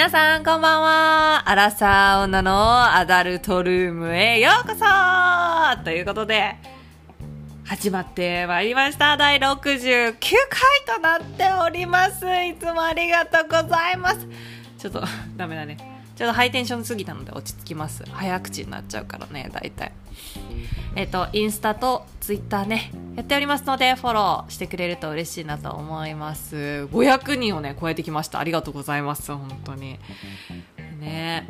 皆さん、こんばんは。アラサー女のアダルトルームへようこそということで、始まってまいりました。第69回となっております。いつもありがとうございます。ちょっと、ダメだね。ちょっとハイテンションすぎたので落ち着きます。早口になっちゃうからね、大体。えっ、と、インスタとツイッターね、やっておりますので、フォローしてくれると嬉しいなと思います。500人をね、超えてきました。ありがとうございます、本当に。ね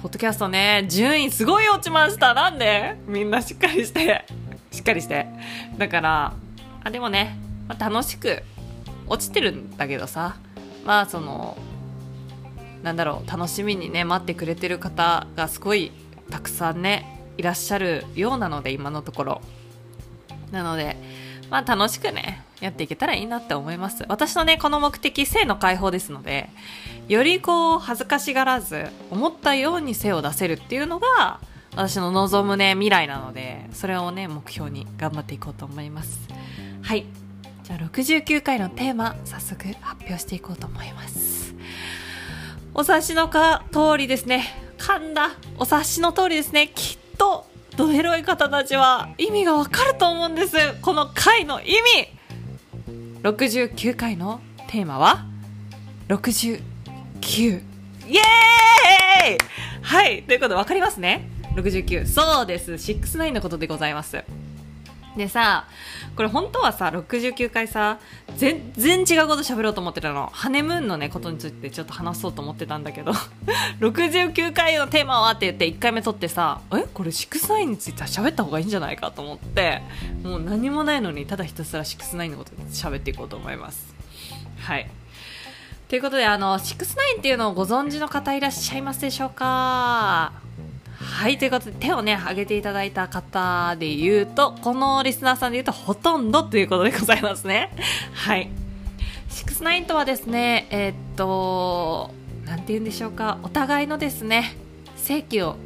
ポッドキャストね、順位すごい落ちました。なんで？みんなしっかりして。しっかりして。だから、あ、でもね、ま、楽しく落ちてるんだけどさ、まあその、なんだろう、楽しみにね、待ってくれてる方がすごいたくさんね、いらっしゃるようなので、今のところ。なので、まあ楽しくね、やっていけたらいいなって思います。私のね、この目的、性の解放ですので、よりこう、恥ずかしがらず、思ったように性を出せるっていうのが、私の望むね、未来なので、それをね、目標に頑張っていこうと思います。はい。じゃあ69回のテーマ、早速発表していこうと思います。お察しのか通りですね。噛んだ。お察しの通りですね。きっとドエロい方たちは意味がわかると思うんです。この回の意味 !69 回のテーマは？69。イエーイはい。ということで分かりますね ?69。そうです。69のことでございます。でさ、これ本当はさ、69回さ、全然違うこと喋ろうと思ってたの。ハネムーンのね、ことについてちょっと話そうと思ってたんだけど、69回のテーマはって言って1回目撮ってさ、えこれ69について喋った方がいいんじゃないかと思って、もう何もないのにただひたすら69のこと喋っていこうと思います。はい。ということで、あの、69っていうのをご存知の方いらっしゃいますでしょうか？はい、ということで手をね、挙げていただいた方で言うと、このリスナーさんで言うとほとんどということでございますね。はい。69とはですね、えー、っと、なんて言うんでしょうか、お互いのですね、正規を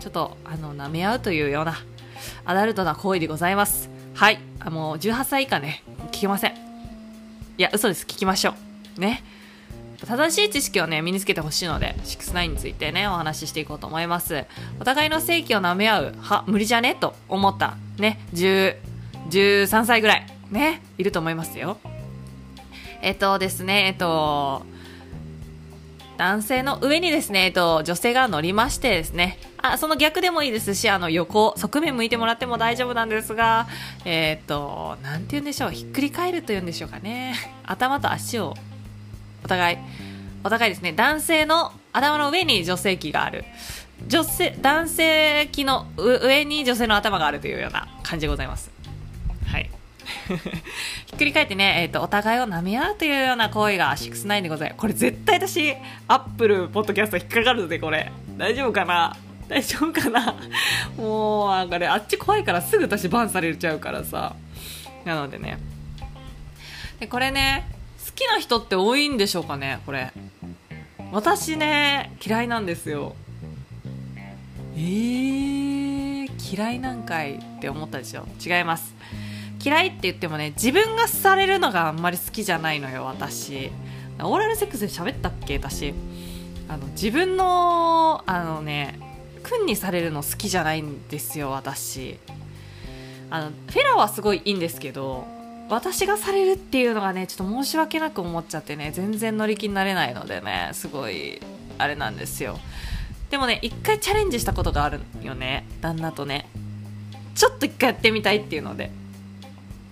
ちょっと、あの、舐め合うというような、アダルトな行為でございます。はい。あの、18歳以下ね、聞きません。いや、嘘です。聞きましょう。ね。正しい知識をね、身につけてほしいので、69についてね、お話ししていこうと思います。お互いの正規を舐め合う、は、無理じゃね？と思った、ね、10、13歳ぐらい、ね、いると思いますよ。えっとですね、えっと、男性の上にですね、えっと、女性が乗りましてですね、あ、その逆でもいいですし、あの、横、側面向いてもらっても大丈夫なんですが、えっと、なんて言うんでしょう、ひっくり返ると言うんでしょうかね。頭と足をお互い、お互いですね、男性の頭の上に女性器がある。女性、男性器の上に女性の頭があるというような感じでございます。はい。ひっくり返ってね、えっ、ー、と、お互いを舐め合うというような行為が69でございます。これ絶対私、アップルポッドキャスト引っかかるぜ、これ。大丈夫かな？大丈夫かな？もう、なんかね、あっち怖いからすぐ私バンされちゃうからさ。なのでね。で、これね、きな人って多いんでしょうかねこれ。私ね嫌いなんですよ。えー、嫌いなんかいって思ったでしょ。違います。嫌いって言ってもね自分がされるのがあんまり好きじゃないのよ私。オーラルセックスで喋ったっけ私。あの自分のあのね君にされるの好きじゃないんですよ私。あのフェラはすごいいいんですけど私がされるっていうのがねちょっと申し訳なく思っちゃってね全然乗り気になれないのでねすごいあれなんですよ。でもね一回チャレンジしたことがあるよね旦那とね。ちょっと一回やってみたいっていうので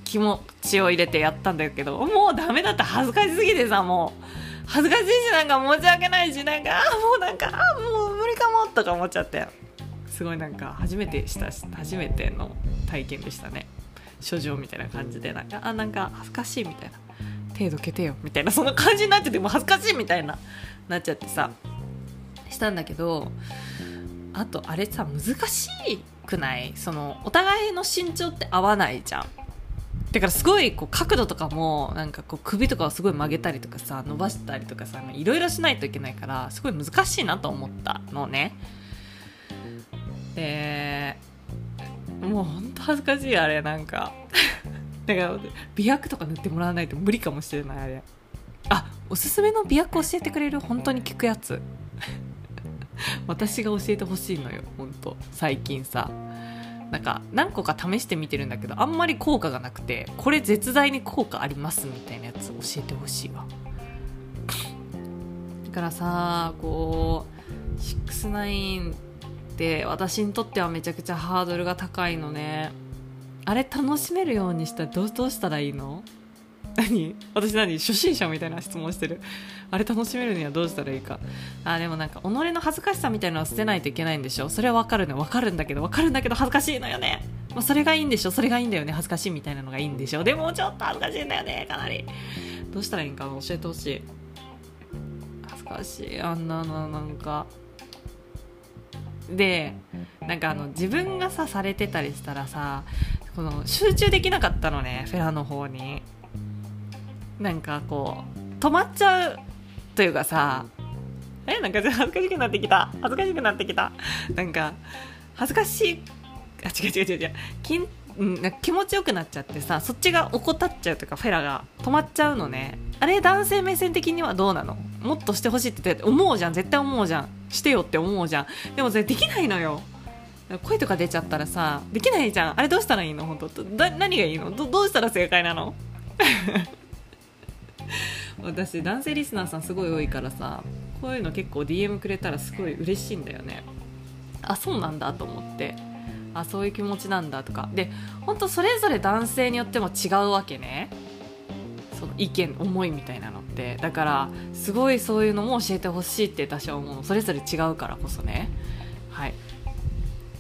気持ちを入れてやったんだけどもうダメだった。恥ずかしすぎてさもう。恥ずかしいしなんか申し訳ないしなんかあもうなんかあもう無理かもとか思っちゃって。すごいなんか初めてした初めての体験でしたね。処女みたいな感じでなんかあなんか恥ずかしいみたいな手どけてよみたいなそんな感じになってても恥ずかしいみたいななっちゃってさしたんだけどあとあれさ難しくないそのお互いの身長って合わないじゃんだからすごいこう角度とかもなんかこう首とかをすごい曲げたりとかさ伸ばしたりとかさいろいろしないといけないからすごい難しいなと思ったのねでもうほん恥ずかしいあれなんか。だから美白とか塗ってもらわないと無理かもしれないあれ。あおすすめの美薬教えてくれる本当に聞くやつ。私が教えてほしいのよ本当。最近さ。なんか何個か試してみてるんだけどあんまり効果がなくてこれ絶大に効果ありますみたいなやつ教えてほしいわ。だからさこう69て私にとってはめちゃくちゃハードルが高いのね。あれ楽しめるようにしたらどうしたらいいの？何？私何？初心者みたいな質問してる。あれ楽しめるにはどうしたらいいか。あでもなんか己の恥ずかしさみたいなのは捨てないといけないんでしょ。それは分かるの。分かるんだけど分かるんだけど恥ずかしいのよね、まあ、それがいいんでしょ。それがいいんだよね。恥ずかしいみたいなのがいいんでしょ。でもちょっと恥ずかしいんだよね。かなり。どうしたらいいんか教えてほしい。恥ずかしい。あんなのなんか。でなんかあの自分がさされてたりしたらさこの集中できなかったのねフェアの方に。なんかこう止まっちゃうというかさえなんか恥ずかしくなってきた。恥ずかしくなってきた。なんか恥ずかしい。あ違う違う違う違う。きんなんか気持ちよくなっちゃってさそっちが怠っちゃうとかフェラが止まっちゃうのね。あれ男性目線的にはどうなの？もっとしてほしいって思うじゃん。絶対思うじゃんしてよって思うじゃん。でもそれできないのよ。声とか出ちゃったらさできないじゃん。あれどうしたらいいの？本当。だ何がいいの？どどうしたら正解なの？私男性リスナーさんすごい多いからさこういうの結構 DM くれたらすごい嬉しいんだよね。あそうなんだと思って。あそういう気持ちなんだとか。で本当それぞれ男性によっても違うわけね。その意見思いみたいなのってだからすごいそういうのも教えてほしいって私は思う。のそれぞれ違うからこそね。はい。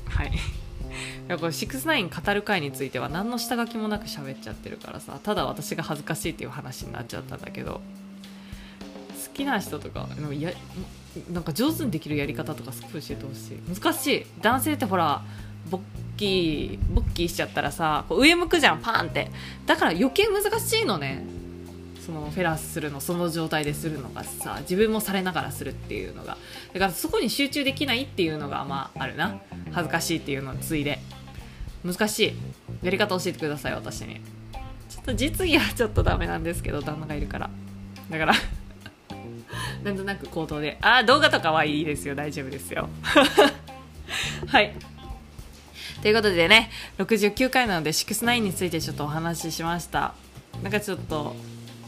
はい。やこれ69語る回については何の下書きもなく喋っちゃってるからさ。ただ私が恥ずかしいっていう話になっちゃったんだけど。好きな人とかやなんか上手にできるやり方とかすごい教えてほしい。難しい。男性ってほらボッキーボッキーしちゃったらさこう上向くじゃんパンって。だから余計難しいのね。そのフェラスするのその状態でするのがさ自分もされながらするっていうのがだからそこに集中できないっていうのがまああるな。恥ずかしいっていうのをついで。難しい。やり方教えてください私に。ちょっと実技はちょっとダメなんですけど旦那がいるから。だから なんとなく口頭でああ動画とかはいいですよ大丈夫ですよ。はい。ということでね69回なので69についてちょっとお話ししました。なんかちょっと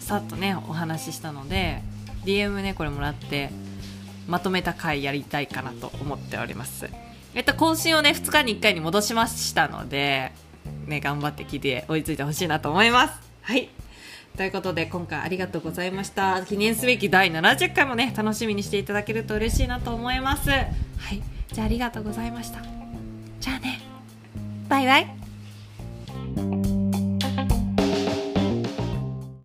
さっとねお話ししたので DM ねこれもらってまとめた回やりたいかなと思っております。えっと更新をね2日に1回に戻しましたのでね頑張って聞いて追いついてほしいなと思います。はい。ということで今回ありがとうございました。記念すべき第70回もね楽しみにしていただけると嬉しいなと思います。はい。じゃあありがとうございました。じゃあね。バイバイ